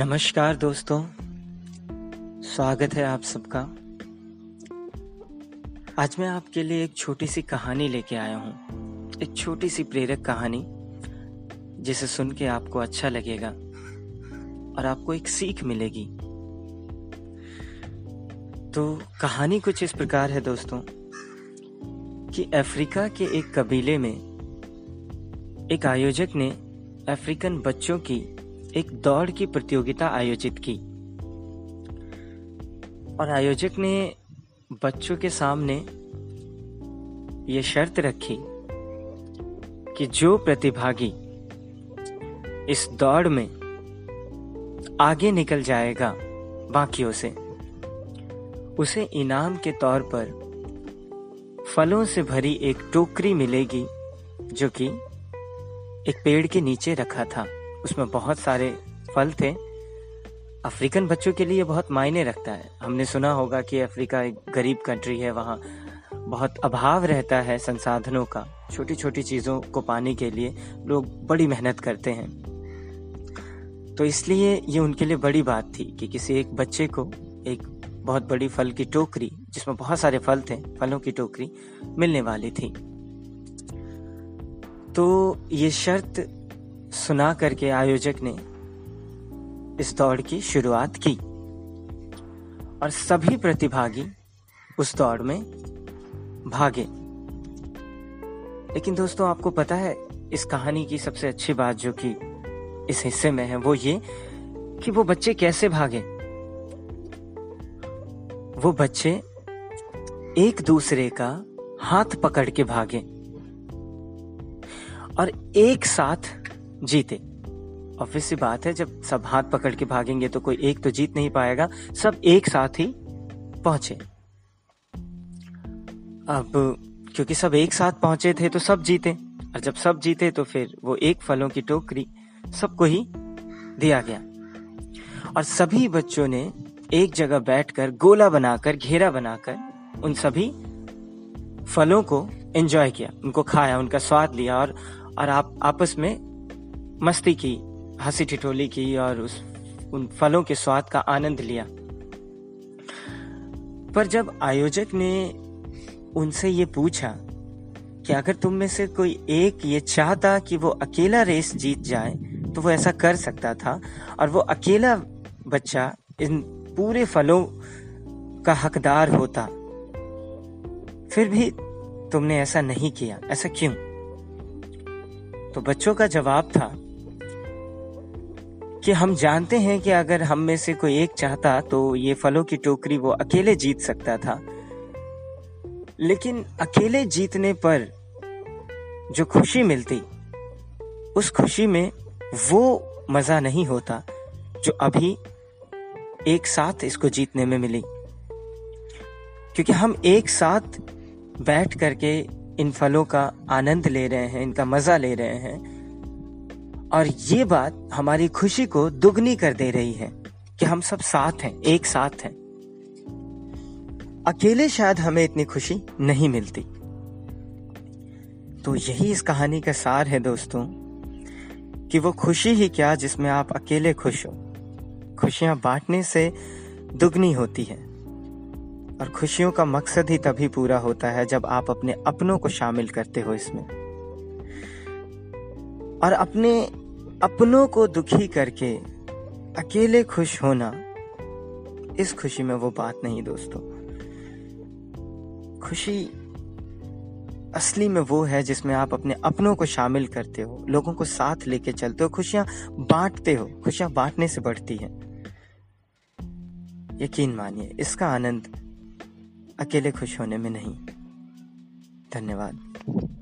नमस्कार दोस्तों, स्वागत है आप सबका। आज मैं आपके लिए एक छोटी सी कहानी लेके आया हूँ। एक छोटी सी प्रेरक कहानी, जिसे सुन के आपको अच्छा लगेगा और आपको एक सीख मिलेगी। तो कहानी कुछ इस प्रकार है दोस्तों, कि अफ्रीका के एक कबीले में एक आयोजक ने अफ्रीकन बच्चों की एक दौड़ की प्रतियोगिता आयोजित की। और आयोजक ने बच्चों के सामने ये शर्त रखी कि जो प्रतिभागी इस दौड़ में आगे निकल जाएगा बाकियों से, उसे इनाम के तौर पर फलों से भरी एक टोकरी मिलेगी जो कि एक पेड़ के नीचे रखा था। उसमें बहुत सारे फल थे। अफ्रीकन बच्चों के लिए बहुत मायने रखता है। हमने सुना होगा कि अफ्रीका एक गरीब कंट्री है, वहाँ बहुत अभाव रहता है संसाधनों का छोटी छोटी चीज़ों को पाने के लिए। लोग बड़ी मेहनत करते हैं। तो इसलिए ये उनके लिए बड़ी बात थी कि किसी एक बच्चे को एक बहुत बड़ी फल की टोकरी, जिसमें बहुत सारे फल थे, फलों की टोकरी मिलने वाली थी। तो ये शर्त सुना करके आयोजक ने इस दौड़ की शुरुआत की। और सभी प्रतिभागी उस दौड़ में भागे। लेकिन दोस्तों, आपको पता है, इस कहानी की सबसे अच्छी बात जो कि इस हिस्से में है, वो ये कि वो बच्चे कैसे भागे। वो बच्चे एक दूसरे का हाथ पकड़ के भागे। और एक साथ जीते। ऑब्वियस सी बात है, जब सब हाथ पकड़ के भागेंगे तो कोई एक तो जीत नहीं पाएगा, सब एक साथ ही पहुँचे। अब, क्योंकि सब एक साथ पहुँचे थे तो सब जीते, और जब सब जीते तो फिर वो एक फलों की टोकरी सबको ही दिया गया। और सभी बच्चों ने एक जगह बैठकर गोला बनाकर, घेरा बनाकर उन सभी फलों को एंजॉय किया। उनको खाया, उनका स्वाद लिया, और और आप, आपस में मस्ती की, हँसी ठिठोली की और उस, उन फलों के स्वाद का आनंद लिया। पर जब आयोजक ने उनसे ये पूछा कि अगर तुम में से कोई एक ये चाहता कि वो अकेला रेस जीत जाए तो वो ऐसा कर सकता था? और वो अकेला बच्चा इन पूरे फलों का हकदार होता। फिर भी तुमने ऐसा नहीं किया। ऐसा क्यों? तो बच्चों का जवाब था कि हम जानते हैं कि अगर हम में से कोई एक चाहता तो ये फलों की टोकरी वो अकेले जीत सकता था। लेकिन अकेले जीतने पर जो खुशी मिलती, उस खुशी में वो मज़ा नहीं होता जो अभी एक साथ इसको जीतने में मिली। क्योंकि हम एक साथ बैठ करके इन फलों का आनंद ले रहे हैं, इनका मज़ा ले रहे हैं। और ये बात हमारी खुशी को दुगनी कर दे रही है कि हम सब साथ हैं, एक साथ हैं। अकेले शायद हमें इतनी खुशी नहीं मिलती। तो यही इस कहानी का सार है दोस्तों, कि वो खुशी ही क्या जिसमें आप अकेले खुश हो। खुशियाँ बांटने से दुगनी होती है। और खुशियों का मकसद ही तभी पूरा होता है जब आप अपने अपनों को शामिल करते हो इसमें। और अपने अपनों को दुखी करके अकेले खुश होना, इस खुशी में वो बात नहीं दोस्तों। खुशी असली में वो है जिसमें आप अपने अपनों को शामिल करते हो, लोगों को साथ लेके चलते हो, खुशियाँ बांटते हो, खुशियाँ बांटने से बढ़ती हैं। यकीन मानिए, इसका आनंद अकेले खुश होने में नहीं। धन्यवाद।